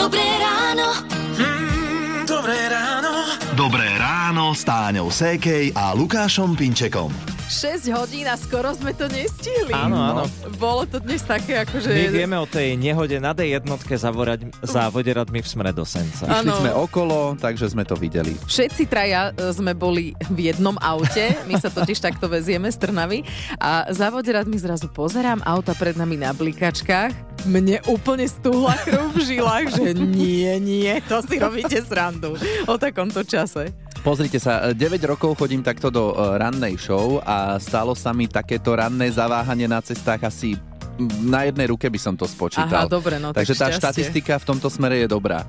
Dobré ráno. Ráno s Táňou Sékej a Lukášom Pinčekom. 6 hodín a skoro sme to nestihli. Áno, áno. Bolo to dnes také, akože... My vieme o tej nehode na D1 zavorať za voderadmi v smere do Senca. Išli sme okolo, takže sme to videli. Všetci traja e, sme boli v jednom aute, my sa totiž takto vezieme z Trnavy a za voderadmi zrazu pozerám auta pred nami na blikačkách. Mne úplne stúhla krv v žilách, že nie, nie, to si robíte srandu o takomto čase. Pozrite sa, 9 rokov chodím takto do e, rannej show a stalo sa mi takéto ranné zaváhanie na cestách asi na jednej ruke by som to spočítal. Aha, dobre, no tak Takže tá šťastie. štatistika v tomto smere je dobrá.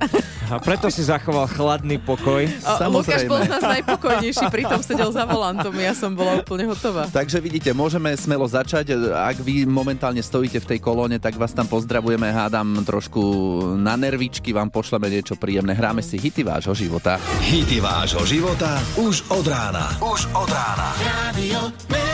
A preto si zachoval chladný pokoj. O, Lukáš bol z nás najpokojnejší, pritom sedel za volantom, ja som bola úplne hotová. Takže vidíte, môžeme smelo začať. Ak vy momentálne stojíte v tej kolóne, tak vás tam pozdravujeme, hádam trošku na nervičky, vám pošleme niečo príjemné. Hráme si hity vášho života. Hity vášho života už od rána. Už od rána. Radio.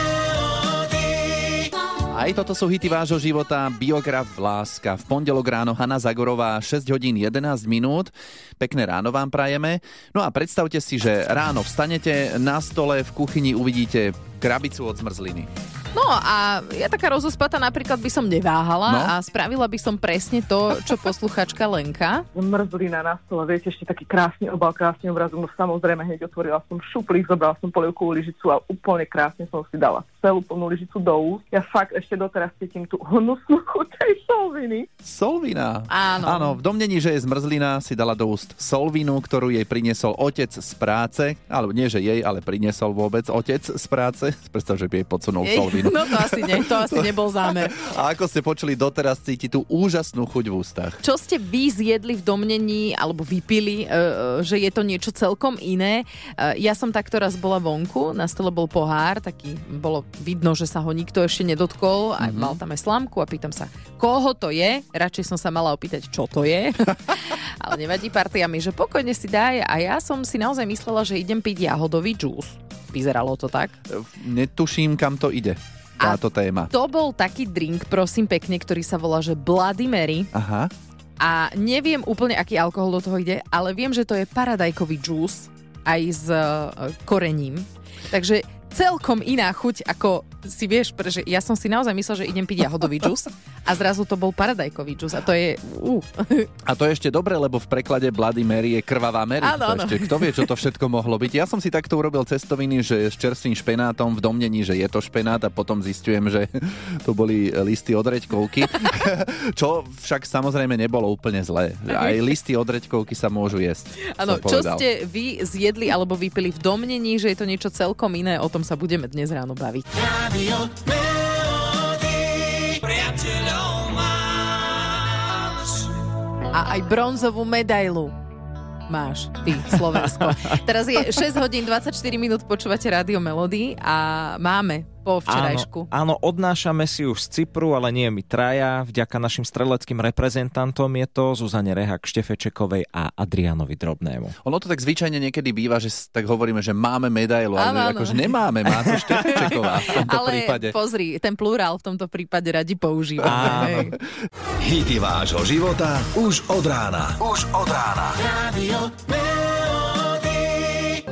Aj toto sú hity vášho života, biograf Láska. V pondelok ráno Hanna Zagorová, 6 hodín 11 minút. Pekné ráno vám prajeme. No a predstavte si, že ráno vstanete, na stole v kuchyni uvidíte krabicu od zmrzliny. No a ja taká rozospata napríklad by som neváhala No. a spravila by som presne to, čo posluchačka Lenka. zmrzlina na stole, viete, ešte taký krásny obal, krásny obraz, no samozrejme hneď otvorila som šuplík, zobrala som polievkovú lyžicu a úplne krásne som si dala celú plnú lyžicu do úst. Ja fakt ešte doteraz cítim tú hnusnú chuť tej solviny. Solvina. Áno. Áno, v domnení, že je zmrzlina, si dala do úst solvinu, ktorú jej priniesol otec z práce. Alebo nie, že jej, ale priniesol vôbec otec z práce. Predstav, že by jej podsunul Jej, solvinu. no to asi nie, to asi nebol zámer. A ako ste počuli, doteraz cíti tú úžasnú chuť v ústach. Čo ste vy zjedli v domnení alebo vypili, e, e, že je to niečo celkom iné? E, Ja som takto raz bola vonku, na stole bol pohár, taký bolo vidno, že sa ho nikto ešte nedotkol, aj mal tam aj slámku a pýtam sa, koho to je? Radšej som sa mala opýtať, čo to je. Ale nevadí partiami, že pokojne si daj a ja som si naozaj myslela, že idem piť jahodový džús. Vyzeralo to tak. Netuším, kam to ide, táto téma. To bol taký drink, prosím pekne, ktorý sa volá, že Bloody Mary. Aha. A neviem úplne, aký alkohol do toho ide, ale viem, že to je paradajkový džús aj s uh, korením. Takže celkom iná chuť, ako si vieš, pretože ja som si naozaj myslel, že idem piť jahodový džús a zrazu to bol paradajkový džús a to je... Uh. A to je ešte dobre, lebo v preklade Bloody Mary je krvavá Mary. Áno, áno. ešte, kto vie, čo to všetko mohlo byť. Ja som si takto urobil cestoviny, že s čerstvým špenátom v domnení, že je to špenát a potom zistujem, že to boli listy od reďkovky. čo však samozrejme nebolo úplne zlé. Aj listy od reďkovky sa môžu jesť. Áno, čo povedal. ste vy zjedli alebo vypili v domnení, že je to niečo celkom iné, o tom sa budeme dnes ráno baviť. Radio. A aj bronzovú medailu máš ty, Slovensko. Teraz je 6 hodín 24 minút, počúvate Rádio Melody a máme po včerajšku. Áno, áno, odnášame si už z Cypru, ale nie my traja. Vďaka našim streleckým reprezentantom je to Zuzane Rehak, Štefečekovej a Adrianovi Drobnému. Ono to tak zvyčajne niekedy býva, že tak hovoríme, že máme medailu, ale akože nemáme, má to v tomto Ale prípade. pozri, ten plurál v tomto prípade radi používame. Hity vášho života už od rána. Už od rána. Radio.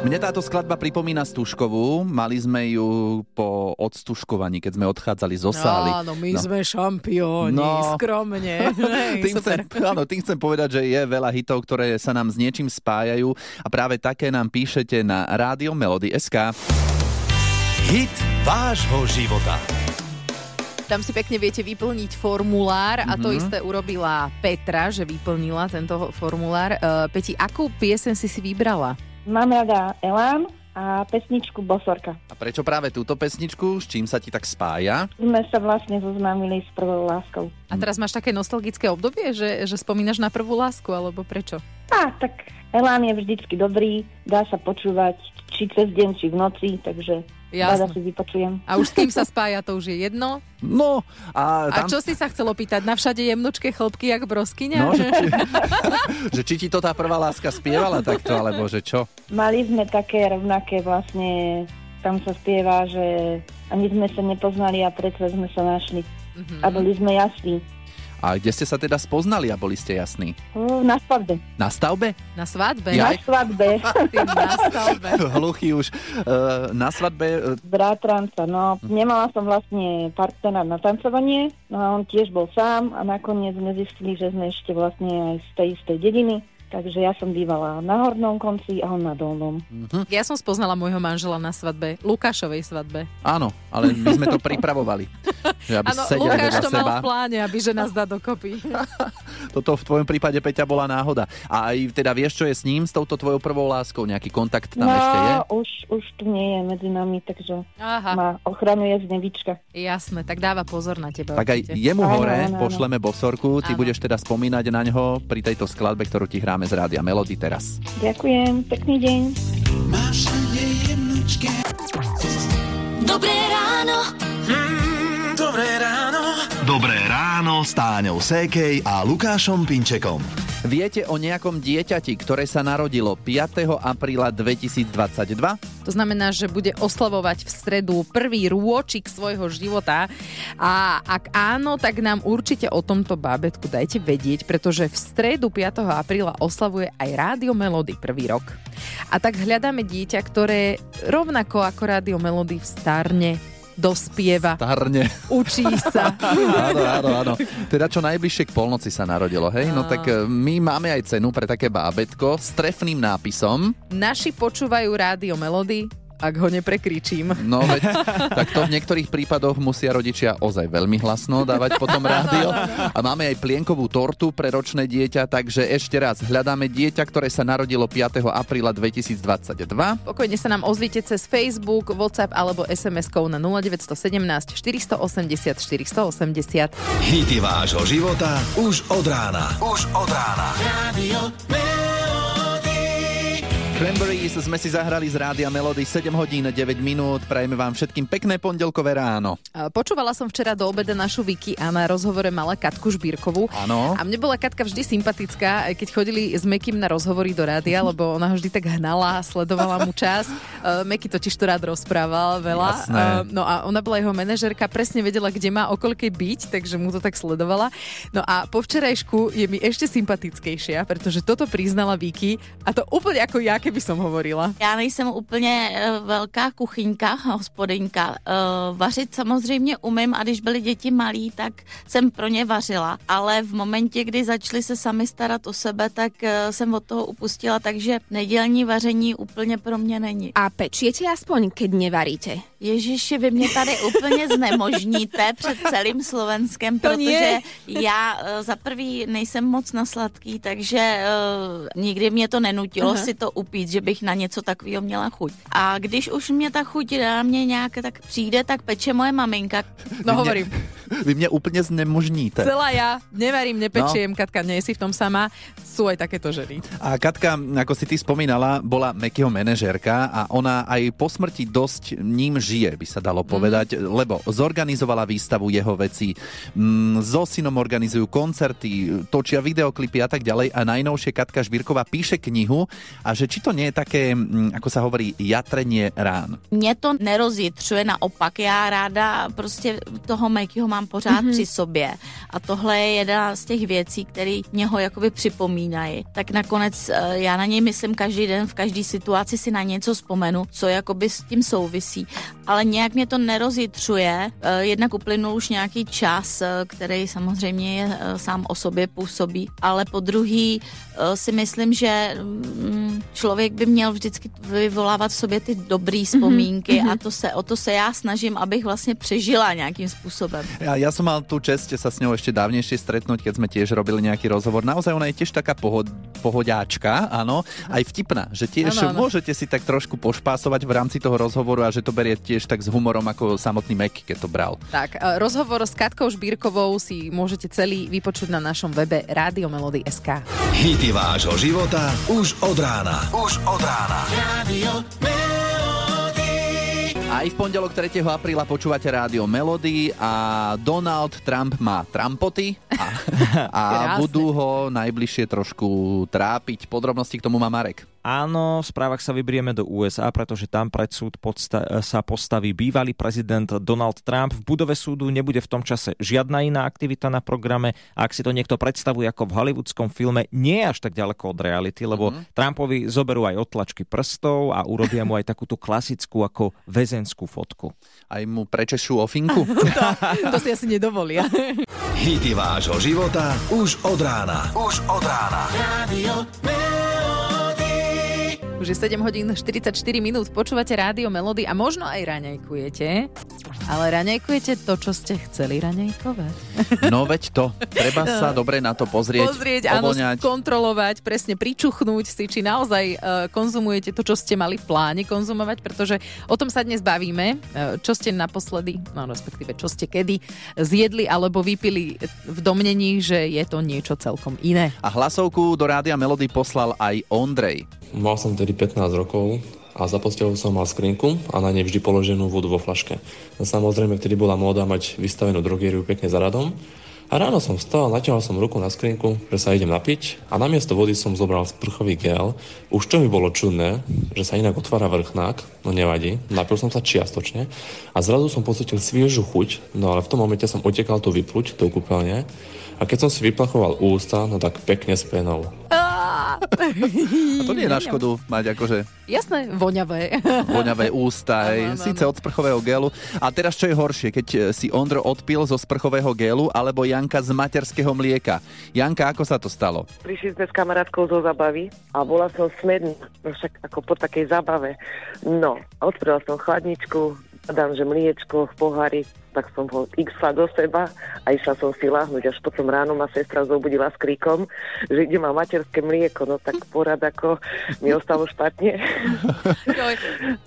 Mne táto skladba pripomína Stužkovú. Mali sme ju po odstužkovaní, keď sme odchádzali zo sály. Áno, my sme šampióni, No. skromne. Hej, Tým super. chcem, áno, tým chcem povedať, že je veľa hitov, ktoré sa nám s niečím spájajú a práve také nám píšete na rádio Melody SK. Hit vášho života. Tam si pekne viete vyplniť formulár a to isté urobila Petra, že vyplnila tento formulár. Uh, Peti, akú piesen si si vybrala? Mám rada Elán a pesničku Bosorka. A prečo práve túto pesničku? S čím sa ti tak spája? Sme sa vlastne zoznámili s prvou láskou. A teraz máš také nostalgické obdobie, že, že spomínaš na prvú lásku, alebo prečo? A tak Elán je vždycky dobrý, dá sa počúvať či cez deň, či v noci, takže rada Jasné. si vypočujem. A už s kým sa spája, to už je jedno. No, a, A tam, čo si sa chcel opýtať? Na všade jemnučké chlopky, jak broskyňa? No, že, či, že či ti to tá prvá láska spievala takto, alebo že čo? Mali sme také rovnaké vlastne, tam sa spieva, že ani sme sa nepoznali a predsa sme sa našli. Mhm. A boli sme jasní. A kde ste sa teda spoznali a boli ste jasní? Na svadbe. Na stavbe? Na svadbe? Ja- Na svadbe. Ty na stavbe. Hluchý už. Uh, na svadbe... Uh, Bratranca, no nemala som vlastne partnera na tancovanie, no a on tiež bol sám a nakoniec sme zistili, že sme ešte vlastne aj z tej istej dediny, takže ja som bývala na hornom konci a on na dolnom. Ja som spoznala môjho manžela na svadbe, Lukášovej svadbe. áno, ale my sme to pripravovali. Že aby Áno, Lukáš to mal seba. v pláne, aby že nás dá dokopy. Toto v tvojom prípade, Peťa, bola náhoda. A aj teda vieš, čo je s ním, s touto tvojou prvou láskou? Nejaký kontakt tam no, ešte je? už, už tu nie je medzi nami, takže Aha, ma ochraňuje z nevička. jasné, tak dáva pozor na teba. Tak aj jemu Áno, hore áno, áno. pošleme bosorku, ty Áno. budeš teda spomínať na ňo pri tejto skladbe, ktorú ti hráme z Rádia Melody teraz. Ďakujem, pekný deň. Máš. Dobré ráno. Mm, dobré ráno. Dobré ráno s Táňou Sékej a Lukášom Pinčekom. Viete o nejakom dieťati, ktoré sa narodilo 5. apríla 2022? To znamená, že bude oslavovať v stredu prvý rôčik svojho života. A ak áno, tak nám určite o tomto bábetku dajte vedieť, pretože v stredu 5. apríla oslavuje aj Rádio Melody prvý rok. A tak hľadáme dieťa, ktoré rovnako ako Rádio Melody starne, dospieva, Tarne. učí sa. áno, áno, áno. Teda čo najbližšie k polnoci sa narodilo, hej? No tak e, my máme aj cenu pre také bábetko s trefným nápisom. Naši počúvajú Rádio Melody, ak ho neprekričím. No veď, tak to v niektorých prípadoch musia rodičia ozaj veľmi hlasno dávať potom rádio. A máme aj plienkovú tortu pre ročné dieťa, takže ešte raz hľadáme dieťa, ktoré sa narodilo 5. apríla 2022. Pokojne sa nám ozvite cez Facebook, WhatsApp alebo SMS-kou na 0917 480 480. Hity vášho života už od rána. Už od rána. Melody. Cranberries sme si zahrali z rádia Melody 7 hodín 9 minút. Prajeme vám všetkým pekné pondelkové ráno. Počúvala som včera do obeda našu Viki a na rozhovore mala Katku Žbírkovú. Áno. A mne bola Katka vždy sympatická, keď chodili s Mekým na rozhovory do rádia, lebo ona ho vždy tak hnala, sledovala mu čas. Uh, Meky totiž to rád rozprával veľa. Jasné. Uh, no a ona bola jeho manažerka, presne vedela, kde má okolkej byť, takže mu to tak sledovala. No a po včerajšku je mi ešte sympatickejšia, pretože toto priznala Viki a to úplne ako ja, keby som hovorila. Já nejsem úplně eh, velká kuchyňka, hospodyňka. Eh, Vařit samozřejmě umím a když byly děti malí, tak jsem pro ně vařila. Ale v momentě, kdy začali se sami starat o sebe, tak eh, jsem od toho upustila, takže nedělní vaření úplně pro mě není. A pečiete aspoň, keď nevaríte? Ježiši, vy mě tady úplně znemožníte před celým Slovenskem, To protože já za prvý nejsem moc na sladký, takže uh, nikdy mě to nenutilo Aha. si to upít, že bych na něco takového měla chuť. A když už mě ta chuť na mě nějak tak přijde, tak peče moje maminka. No Vy hovorím, Vy mne úplne znemožníte. celá ja, nevarím, nepečiem, No. Katka, nie si v tom sama, sú aj takéto ženy. A Katka, ako si ty spomínala, bola Mekyho manažérka a ona aj po smrti dosť ním žije, by sa dalo povedať, mm. lebo zorganizovala výstavu jeho vecí, mm, so synom organizujú koncerty, točia videoklipy a tak ďalej a najnovšie Katka Žbírková píše knihu a že či to nie je také, mm, ako sa hovorí, jatrenie rán. Mě to nerozjitřuje, naopak. Já ráda prostě toho Mikeyho mám pořád mm-hmm. při sobě. A tohle je jedna z těch věcí, které mě ho jakoby připomínají. Tak nakonec eh, já na něj myslím každý den, v každé situaci si na něco vzpomenu, co jakoby s tím souvisí. Ale nějak mě to nerozjitřuje. Eh, Jednak uplynul už nějaký čas, eh, který samozřejmě je sám o sobě působí, ale po druhý si myslím, že mm, člověk by měl vždycky vyvolávat v sobě ty dobré vzpomínky mm-hmm. a to se, o to se já snažím, abych vlastně přežila nějakým způsobem. Ja, ja som mal tú čest sa s ňou ešte dávnejšie stretnúť, keď sme tiež robili nejaký rozhovor. Naozaj ona je tiež taká pohod, pohodiačka, áno, aj vtipná, že tiež Áno, áno. môžete si tak trošku pošpásovať v rámci toho rozhovoru a že to berie tiež tak s humorom ako samotný Meky, keď to bral. Tak, e, rozhovor s Katkou Žbírkovou si môžete celý vypočuť na našom webe Radiomelody.sk. Hity vášho života už od rána. Už od rána. Melody. Aj v pondelok 3. apríla počúvate rádio Melody a Donald Trump má Trumpoty a, a budú ho najbližšie trošku trápiť. Podrobnosti k tomu má Marek. Áno, v správach sa vybrieme do USA, pretože tam pred súd podsta- sa postaví bývalý prezident Donald Trump. V budove súdu nebude v tom čase žiadna iná aktivita na programe. A ak si to niekto predstavuje ako v hollywoodskom filme, nie je až tak ďaleko od reality, lebo mm-hmm. Trumpovi zoberú aj otlačky prstov a urobia mu aj takúto klasickú ako väzenskú fotku. Aj mu prečešú ofinku? To si asi nedovolia. Hity vášho života už od rána. Už od rána. Radio. Už je 7 hodín 44 minút, počúvate rádio Melody a možno aj raňajkujete. Ale raňajkujete to, čo ste chceli raňajkovať. No veď to. Treba sa dobre na to pozrieť, Pozrieť, áno, ovoňať. kontrolovať, presne pričuchnúť si, či naozaj uh, konzumujete to, čo ste mali v pláne konzumovať, pretože o tom sa dnes bavíme. Uh, čo ste naposledy, no respektíve čo ste kedy zjedli alebo vypili v domnení, že je to niečo celkom iné. A hlasovku do Rádia Melody poslal aj Ondrej. Mal som tedy 15 rokov a za postelou som mal skrinku a na nej vždy položenú vodu vo flaške. No samozrejme, vtedy bola móda mať vystavenú drogériu pekne za radom. A ráno som vstal, natiahol som ruku na skrinku, že sa idem napiť a namiesto vody som zobral sprchový gel. Už čo mi bolo čudné, že sa inak otvára vrchnák, no nevadí, napil som sa čiastočne a zrazu som pocitil sviežu chuť, no ale v tom momente som utekal to vypluť do kúpeľne a keď som si vyplachoval ústa, no tak pekne s penou. A to nie je na škodu mať akože Jasné, voňavé. voňavé ústa, Áno, aj, áno, síce od sprchového gelu. A teraz čo je horšie, keď e, si Ondro odpil zo sprchového gelu alebo Janka z materského mlieka. Janka, ako sa to stalo? Prišli sme s kamarátkou zo zabavy a bola som smedná, no však ako po takej zabave. No, otvorila som chladničku, dám, že mliečko v pohári, tak som ho x do seba a išla som si láhnuť. Až potom ráno ma sestra zobudila s kríkom, že ide ma materské mlieko. No tak porad ako mi ostalo špatne.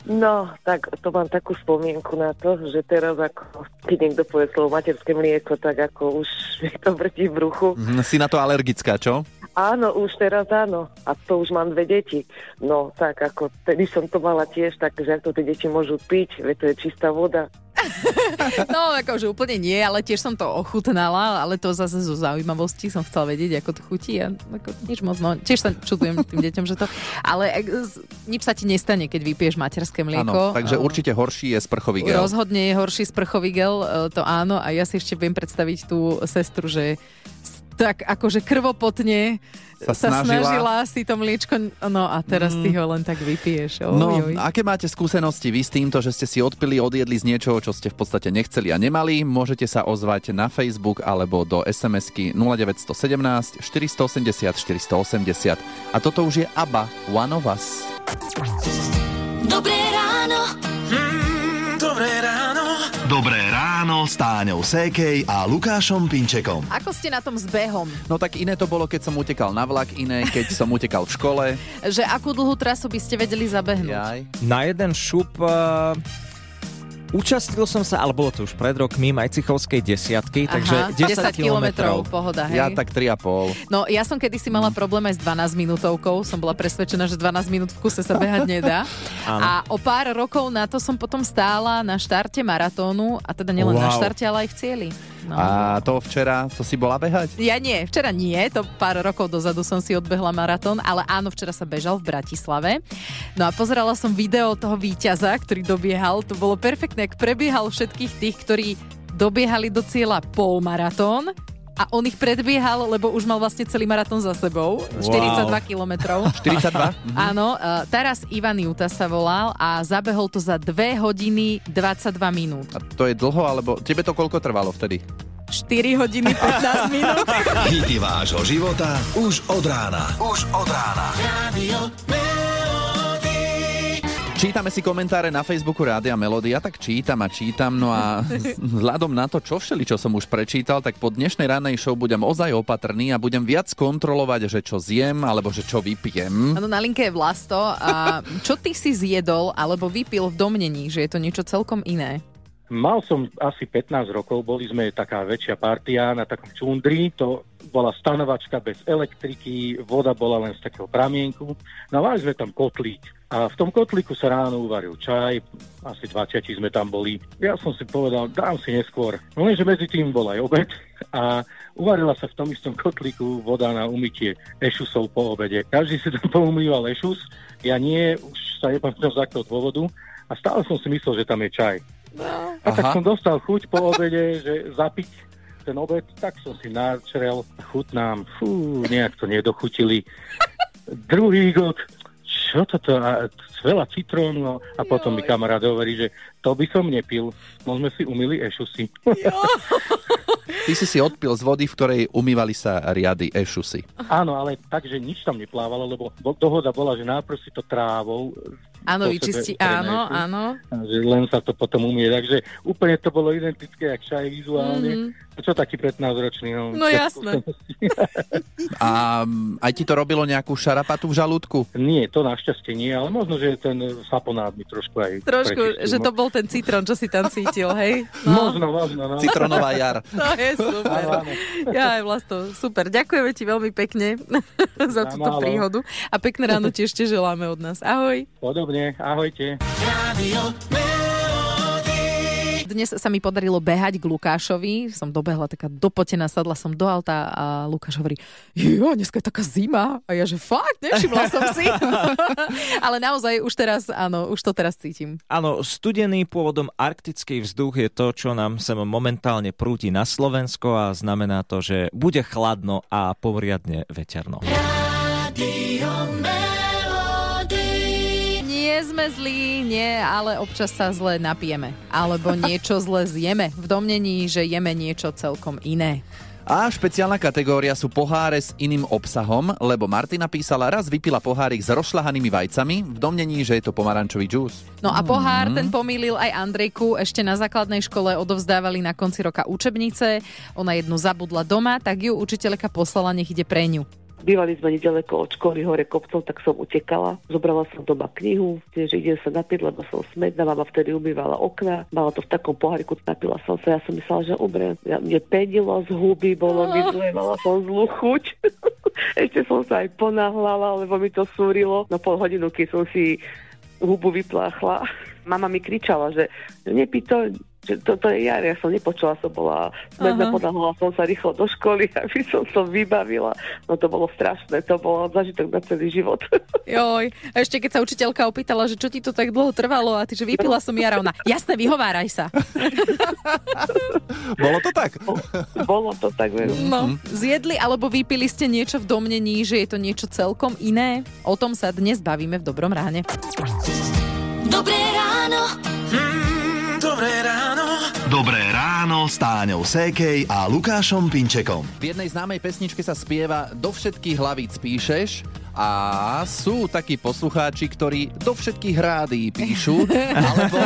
No, tak to mám takú spomienku na to, že teraz ako, keď niekto povie slovo materské mlieko, tak ako už mi to vrtí v bruchu. Hm, Si na to alergická, čo? Áno, už teraz áno. A to už mám dve deti. No, tak ako tedy som to mala tiež, tak že to tie deti môžu piť, veď to je čistá voda. No, akože úplne nie, ale tiež som to ochutnala, ale to zase zo zaujímavosti som chcela vedieť, ako to chutí a ako nič moc, no, tiež sa čudujem tým deťom, že to, ale ak z- nič sa ti nestane, keď vypiješ materské mlieko. Áno, takže určite horší je sprchový gel. Rozhodne je horší sprchový gel, e, to áno, a ja si ešte viem predstaviť tú sestru, že tak akože krvopotne Sa sa, snažila. snažila si to mliečko, no a teraz ty ho len tak vypiješ. Oj, No, oj. aké máte skúsenosti vy s týmto, že ste si odpili, odjedli z niečoho, čo ste v podstate nechceli a nemali? Môžete sa ozvať na Facebook alebo do SMS-ky 0917 480 480. A toto už je ABBA, One of Us. Dobré ráno. Mm, s Táňou Sékej a Lukášom Pinčekom. Ako ste na tom s behom? No tak iné to bolo, keď som utekal na vlak, iné, keď som utekal v škole. Že akú dlhú trasu by ste vedeli zabehnúť? Jaj. Na jeden šup uh, účastil som sa, ale bolo to už pred rokmi, Majcichovskej desiatky, takže 10, 10 kilometrov, pohoda, hej? Ja tak 3,5. No, ja som kedysi mala problém aj s 12 minútovkou. Som bola presvedčená, že 12 minút v kuse sa behať nedá. A o pár rokov na to som potom stála na štarte maratónu, a teda nielen na Wow. štarte, ale aj v cieli. No. A to včera, to si bola behať? Ja nie, včera nie, to pár rokov dozadu som si odbehla maratón, ale áno, včera sa bežal v Bratislave. No a pozerala som video toho víťaza, ktorý dobiehal, to bolo perfektné, ak prebiehal všetkých tých, ktorí dobiehali do cieľa polmaratón a on ich predbiehal, lebo už mal vlastne celý maratón za sebou, 42 kilometrov. 42? Áno, uh, Taras Ivan Juta sa volal a zabehol to za 2 hodiny 22 minút. A to je dlho, alebo tebe to koľko trvalo vtedy? 4 hodiny 15 minút. Hity vášho života už od rána. Už od rána. Radio. Čítame si komentáre na Facebooku Rádia Melody. Ja tak čítam a čítam, no a vzhľadom na to, čo všeli, čo som už prečítal, tak po dnešnej ranej show budem ozaj opatrný a budem viac kontrolovať, že čo zjem, alebo že čo vypijem. Áno, na linke je Vlasto. A čo ty si zjedol alebo vypil v domnení, že je to niečo celkom iné? Mal som asi 15 rokov, boli sme taká väčšia partia na takom čundri, to bola stanovačka bez elektriky, voda bola len z takého pramienku. No a sme tam kotlík. A v tom kotlíku sa ráno uvaril čaj, asi 20 sme tam boli. Ja som si povedal, dám si neskôr. No lenže medzi tým bol aj obed a uvarila sa v tom istom kotlíku voda na umytie ešusov po obede. Každý si tam poumýval ešus, ja nie, už sa nepamätám z akého dôvodu a stále som si myslel, že tam je čaj. A tak Aha. som dostal chuť po obede, že zapiť ten obed, tak som si načrel, chutnám, fú, nejak to nedochutili. Druhý gok, čo toto, a veľa citrónu a potom mi kamarát hovorí, že to by som nepil, no sme si umili ešusy. Ty si si odpil z vody, v ktorej umývali sa riady ešusy. Áno, ale tak, že nič tam neplávalo, lebo bo- dohoda bola, že najprv si to trávou Áno, vyčistí, áno, áno. Že len sa to potom umie. Takže úplne to bolo identické, jak čaj vizuálne. Mhm. Mm. Čo taký 15-ročný? No, No jasné. A mm, aj ti to robilo nejakú šarapatu v žalúdku? Nie, to našťastie nie, ale možno, že ten saponát mi trošku aj Trošku, prečistil, že no. to bol ten citrón, čo si tam cítil, hej? No. Možno, možno, no. Citronová jar. To je super. Áno. Ja aj Vlasto, super. Ďakujeme ti veľmi pekne za Na túto málo. príhodu a pekné ráno ti ešte želáme od nás. Ahoj. Podobne, ahojte. Radio Dnes sa mi podarilo behať k Lukášovi. Som dobehla taká dopotená, sadla som do auta a Lukáš hovorí, jo, dneska je taká zima. A ja, že fakt, nevšimla som si. Ale naozaj už teraz, áno, už to teraz cítim. Áno, studený pôvodom arktický vzduch je to, čo nám sem momentálne prúti na Slovensko a znamená to, že bude chladno a poriadne veterno. Nie sme zlí, nie, ale občas sa zle napijeme. Alebo niečo zle zjeme. V domnení, že jeme niečo celkom iné. A špeciálna kategória sú poháre s iným obsahom, lebo Martina písala, raz vypila pohárik s rozšľahanými vajcami v domnení, že je to pomarančový džús. No a pohár, ten pomýlil aj Andrejku. Ešte na základnej škole odovzdávali na konci roka učebnice. Ona jednu zabudla doma, tak ju učiteľka poslala, nech ide pre ňu. Bývali sme nedaleko od školy hore kopcov, tak som utekala. Zobrala som doma knihu, že idem sa napiť, lebo som smedná. Mama vtedy umývala okna, mala to v takom poháriku, napila som sa. Ja som myslela, že umrem. Ja, mne penilo z huby, bolo mi zle, mala som zlú chuť. Ešte som sa aj ponáhľala, lebo mi to súrilo. Na pol hodinu, keď som si hubu vypláchla. Mama mi kričala, že nepí to, že toto je jar. Ja som nepočula, som bola smedná, Aha. ponáhľala som sa rýchlo do školy, aby som to vybavila. No to bolo strašné, to bolo zažitok na celý život. Joj, a ešte keď sa učiteľka opýtala, že čo ti to tak dlho trvalo a ty, že vypila som jara, ona, jasné, vyhováraj sa. Bolo to tak? bolo to tak, veru. No, zjedli alebo vypili ste niečo v domnení, že je to niečo celkom iné? O tom sa dnes bavíme v Dobrom ráne. Dobré ráno. Mm, dobré ráno. Dobré ráno s Táňou Sékej a Lukášom Pinčekom. V jednej známej pesničke sa spieva Do všetkých hlavíc píšeš a sú takí poslucháči, ktorí do všetkých rádií píšu alebo,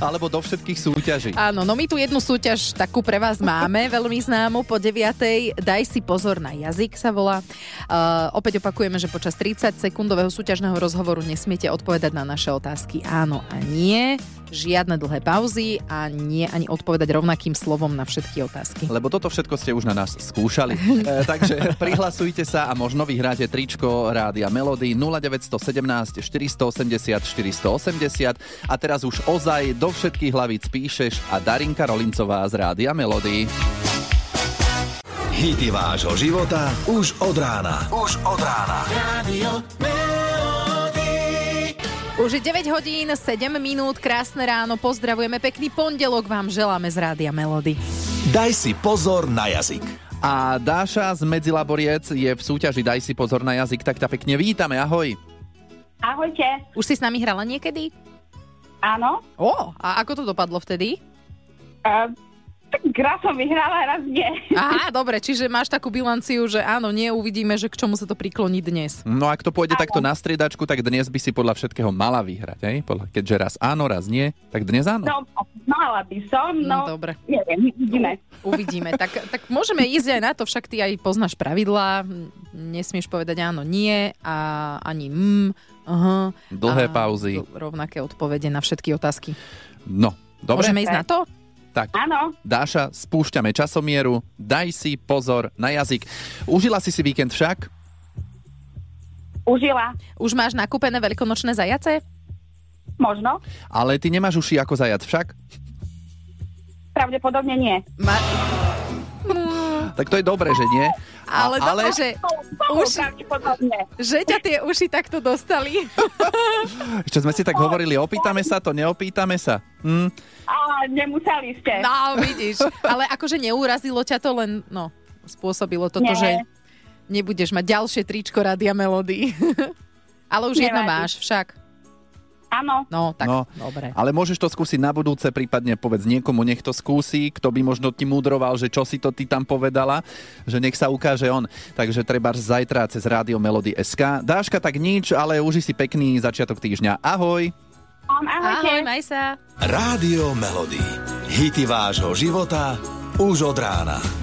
alebo do všetkých súťaží. Áno, no my tu jednu súťaž takú pre vás máme, veľmi známu, po 9. Daj si pozor na jazyk sa volá. Uh, opäť opakujeme, že počas 30 sekundového súťažného rozhovoru nesmiete odpovedať na naše otázky áno a nie, žiadne dlhé pauzy a nie ani odpovedať rovnakým slovom na všetky otázky. Lebo toto všetko ste už na nás skúšali. e, takže prihlasujte sa a možno vyhráte tričko Rádia Melody 0917 480 480 a teraz už ozaj do všetkých hlavíc píšeš a Darinka Rolincová z Rádia Melody. Hity vášho života už od rána. Už od rána. Radio Už je 9 hodín, 7 minút, krásne ráno, pozdravujeme, pekný pondelok vám želáme z Rádia Melody. Daj si pozor na jazyk. A Dáša z Medzilaboriec je v súťaži Daj si pozor na jazyk, tak ťa pekne vítame, ahoj. Ahojte. Už si s nami hrala niekedy? Áno. Ó, a ako to dopadlo vtedy? Uh, raz som vyhrala, raz nie. Aha, dobre, čiže máš takú bilanciu, že áno, nie, uvidíme, že k čomu sa to prikloní dnes. No ak to pôjde takto na striedačku, tak dnes by si podľa všetkého mala vyhrať, hej? Podľa, keďže raz áno, raz nie, tak dnes áno. No, mala by som, no. No, dobre. Neviem, uvidíme. Uvidíme. Tak, tak môžeme ísť aj na to, však ty aj poznáš pravidlá, nesmieš povedať áno, nie a ani mm, aha. Dlhé a pauzy. Rovnaké odpovede na všetky otázky. No, dobre. Môžeme ísť na to? Tak, Áno, Dáša, spúšťame časomieru, daj si pozor na jazyk. Užila si si víkend však? užila. Už máš nakúpené veľkonočné zajace? Možno. Ale ty nemáš uši ako zajac však? Pravdepodobne nie. Ma- Tak to je dobré, že nie? ale, A- ale- že, Už... uši, že ťa tie uši takto dostali. Ešte sme si tak hovorili, opýtame sa to, neopýtame sa. Hm? A nemuseli ste. No, vidíš. Ale akože neurazilo ťa to len, no, spôsobilo toto, Nie. že nebudeš mať ďalšie tričko Radia Melody. Ale už jedno Nevadí. máš však. Áno. No, tak No. dobre. Ale môžeš to skúsiť na budúce, prípadne povedz niekomu, nech to skúsi, kto by možno ti mudroval, že čo si to ty tam povedala, že nech sa ukáže on. Takže treba zajtra cez Rádio Melody SK. Dáška, tak nič, ale uži si pekný začiatok týždňa. Ahoj! Ahojte. Ahoj, maj sa. Rádio Melody. Hity vášho života už od rána.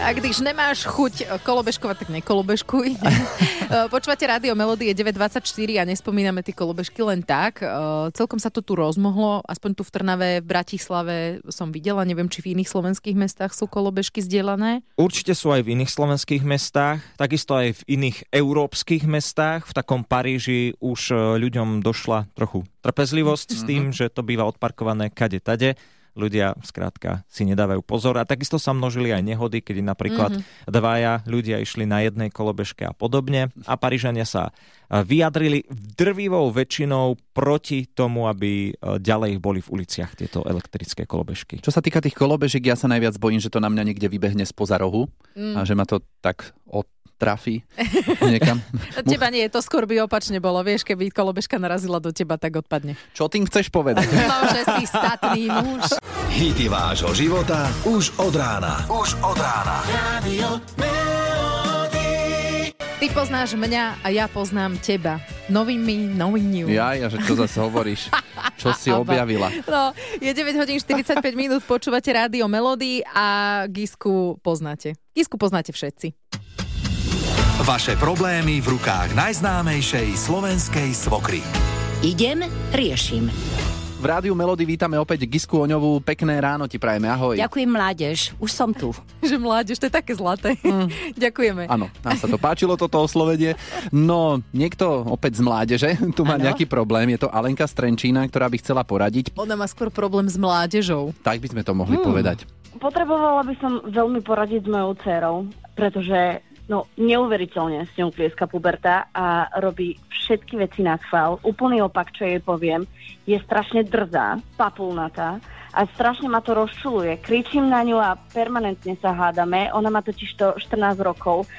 Tak když nemáš chuť kolobežkovať, tak nekolobežkuj. Počúvate Rádio Melody je 9.24 a nespomíname tie kolobežky len tak. Eh, Celkom sa to tu rozmohlo, aspoň tu v Trnave, v Bratislave som videla, neviem, či v iných slovenských mestách sú kolobežky zdieľané. Určite sú aj v iných slovenských mestách, takisto aj v iných európskych mestách. V takom Paríži už e, ľuďom došla trochu trpezlivosť s tým, že to býva odparkované kade tade. Ľudia skrátka si nedávajú pozor a takisto sa množili aj nehody, kedy napríklad dvaja ľudia išli na jednej kolobežke a podobne a Parížania sa e, vyjadrili drvivou väčšinou proti tomu, aby e, ďalej boli v uliciach tieto elektrické kolobežky. Čo sa týka tých kolobežiek, ja sa najviac bojím, že to na mňa niekde vybehne spoza rohu Mm. a že ma to tak odtrafí niekam. Teba nie, to skôr by opačne bolo. Vieš, keby kolobežka narazila do teba, tak odpadne. Čo tým chceš povedať? No, že si statný muž. Hity vášho života už od rána. Už od rána. Radio. Ty poznáš mňa a ja poznám teba. Knowing you. Ja, ja, že čo zase hovoríš? Čo si Aba. objavila? No, je 9 hodín 45 minút, počúvate rádio Melody a Gisku poznáte. Gisku poznáte všetci. Vaše problémy v rukách najznámejšej slovenskej svokry. Idem, riešim. V rádiu Melody vítame opäť Gisku Oňovú. Pekné ráno ti prajeme, ahoj. Ďakujem, mládež. Už som tu. Že mládež, to je také zlaté. Ďakujeme. Áno, nám sa to páčilo, toto oslovenie. No, niekto opäť z mládeže, tu má Áno. nejaký problém. Je to Alenka Strenčína, ktorá by chcela poradiť. Ona má skôr problém s mládežou. Tak by sme to mohli povedať. Potrebovala by som veľmi poradiť s mojou dcerou, pretože no, neuveriteľne s ňou klieska puberta a robí všetky veci na schvál. Úplný opak, čo jej poviem, je strašne drzá, papulnatá a strašne ma to rozčuluje. Kričím na ňu a permanentne sa hádame. Ona má totiž to 14 rokov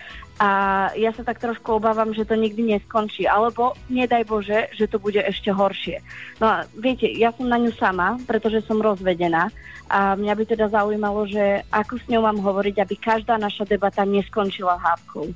a ja sa tak trošku obávam, že to nikdy neskončí. Alebo, nedaj Bože, že to bude ešte horšie. No a viete, ja som na ňu sama, pretože som rozvedená a mňa by teda zaujímalo, že ako s ňou mám hovoriť, aby každá naša debata neskončila hádkou.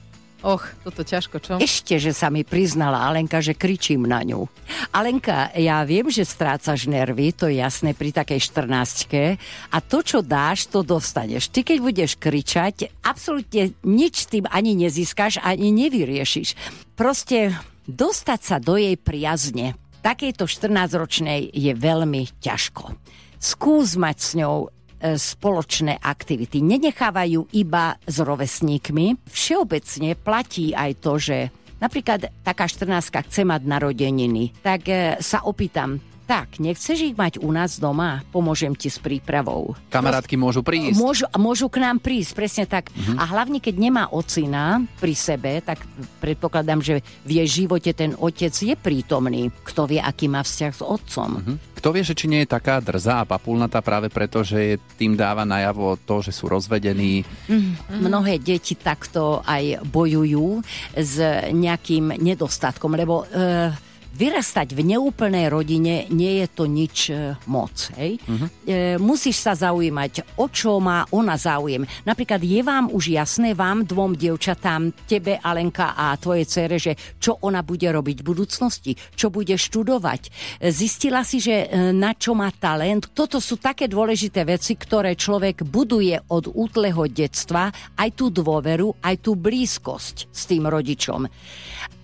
Och, toto ťažko, čo? Ešte, že sa mi priznala Alenka, že kričím na ňu. Alenka, ja viem, že strácaš nervy, to je jasné pri takej 14 a to, čo dáš, to dostaneš. Ty, keď budeš kričať, absolútne nič tým ani nezískaš, ani nevyriešiš. Proste dostať sa do jej priazne takejto 14-ročnej je veľmi ťažko. Skús mať s ňou spoločné aktivity. Nenechávajú iba s rovesníkmi. Všeobecne platí aj to, že napríklad taká 14 chce mať narodeniny, tak e, sa opýtam, tak, nechceš ich mať u nás doma? Pomôžem ti s prípravou. Kamarátky môžu prísť. Môžu, môžu k nám prísť, presne tak. Mhm. A hlavne, keď nemá ocina pri sebe, tak predpokladám, že v jej živote ten otec je prítomný. Kto vie, aký má vzťah s otcom. Mhm. Kto vie, že či nie je taká drzá a papulnatá práve preto, že tým dáva najavo to, že sú rozvedení. Mm. Mnohé deti takto aj bojujú s nejakým nedostatkom, lebo e, vyrastať v neúplnej rodine nie je to nič e, moc. Hej? Mhm. E, musíš sa zaujímať, o čo má ona záujem. Napríklad je vám už jasné, vám dvom dievčatám, tebe Alenka a tvojej cere, že čo ona bude robiť v budúcnosti, čo bude študovať. E, Zistila si, že e, na čo má talent. Toto sú také dôležité veci, ktoré človek buduje od útleho detstva, aj tú dôveru, aj tú blízkosť s tým rodičom.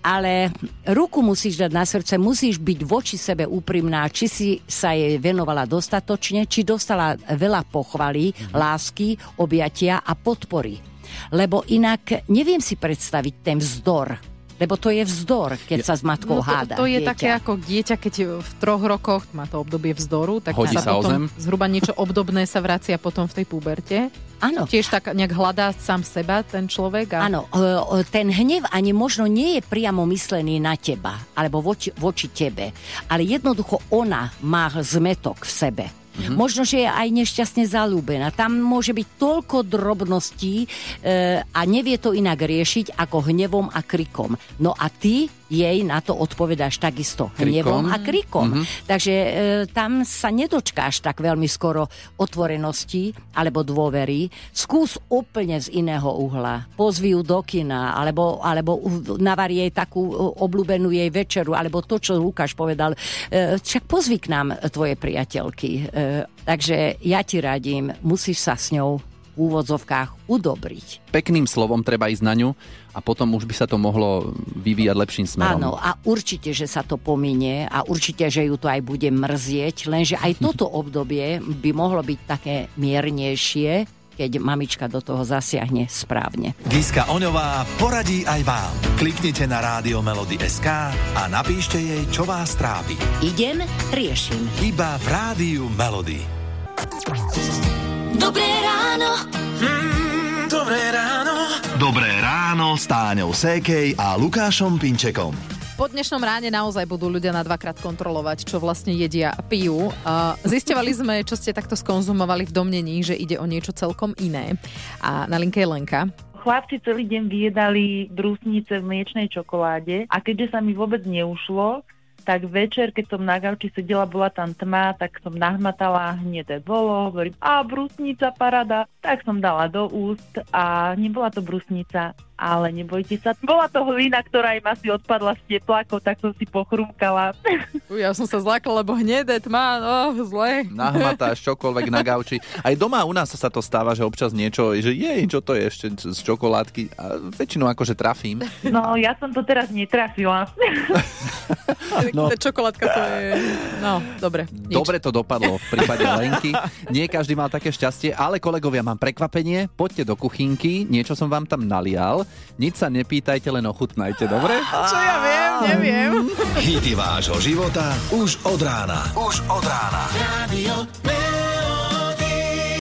Ale ruku musíš dať na srdce, musíš byť voči sebe úprimná, či si sa jej venovala dostatočne, či dostala veľa pochvaly, Mhm. lásky, objatia a podpory. Lebo inak neviem si predstaviť ten vzdor, lebo to je vzdor, keď sa s matkou No to, háda. to je dieťa. také ako dieťa, keď v troch rokoch má to obdobie vzdoru, tak Hodí sa o potom zem. zhruba niečo obdobné sa vracia potom v tej púberte. Áno. Tiež tak nejak hľadá sám seba ten človek. A... Áno, e, e, ten hnev ani možno nie je priamo myslený na teba, alebo voči, voči tebe, ale jednoducho ona má zmetok v sebe. Mm-hmm. Možno, že je aj nešťastne zalúbená. Tam môže byť toľko drobností e, a nevie to inak riešiť ako hnevom a krikom. No a ty jej na to odpovedáš takisto hnevom a krikom. Mhm. Takže e, tam sa nedočkáš tak veľmi skoro otvorenosti alebo dôvery. Skús úplne z iného uhla. Pozvi ju do kina, alebo, alebo navar jej takú e, obľúbenú jej večeru, alebo to, čo Lukáš povedal. E, však pozvi k nám tvoje priateľky. E, takže ja ti radím, musíš sa s ňou úvodzovkách udobriť. Pekným slovom treba ísť na ňu a potom už by sa to mohlo vyvíjať lepším smerom. Áno, a určite, že sa to pominie a určite, že ju to aj bude mrzieť, lenže aj toto obdobie by mohlo byť také miernejšie, keď mamička do toho zasiahne správne. Giska Oňová poradí aj vám. Kliknite na rádio Melody SK a napíšte jej, čo vás trápi. Idem, riešim. Iba v rádiu Melody. Dobré ráno. Mm, dobré ráno. Dobré ráno s Táňou Sékej a Lukášom Pinčekom. Po dnešnom ráne naozaj budú ľudia na dvakrát kontrolovať, čo vlastne jedia a pijú. A Zisťovali sme, čo ste takto skonzumovali v domnení, že ide o niečo celkom iné. A na linke je Lenka. Chlapci celý deň vyjedali brúsnice v mliečnej čokoláde a keďže sa mi vôbec neušlo, tak večer, keď som na gauči sedela, bola tam tma, tak som nahmatala hnedé bolo, hovorím, a brúsnica parada, tak som dala do úst a nebola to brúsnica, ale nebojte sa, bola to hlina, ktorá im asi odpadla z teplákov, tak som si pochrúmkala. U, ja som sa zlákla, lebo hnedé tma, no zle. Nahmatáš čokoľvek na gauči. Aj doma u nás sa to stáva, že občas niečo, že jej, čo to je ešte z čokoládky. A väčšinou akože trafím. No, ja som to teraz netrafila. No. Tá čokoládka to je... No, dobre. Nič. Dobre to dopadlo v prípade Lenky. Nie každý mal také šťastie, ale kolegovia, mám prekvapenie. Poďte do kuchynky, niečo som vám tam nalial. Nič sa nepýtajte, len ochutnajte, dobre? Čo ja viem, neviem. Hity vášho života už od rána. Už od rána. Radio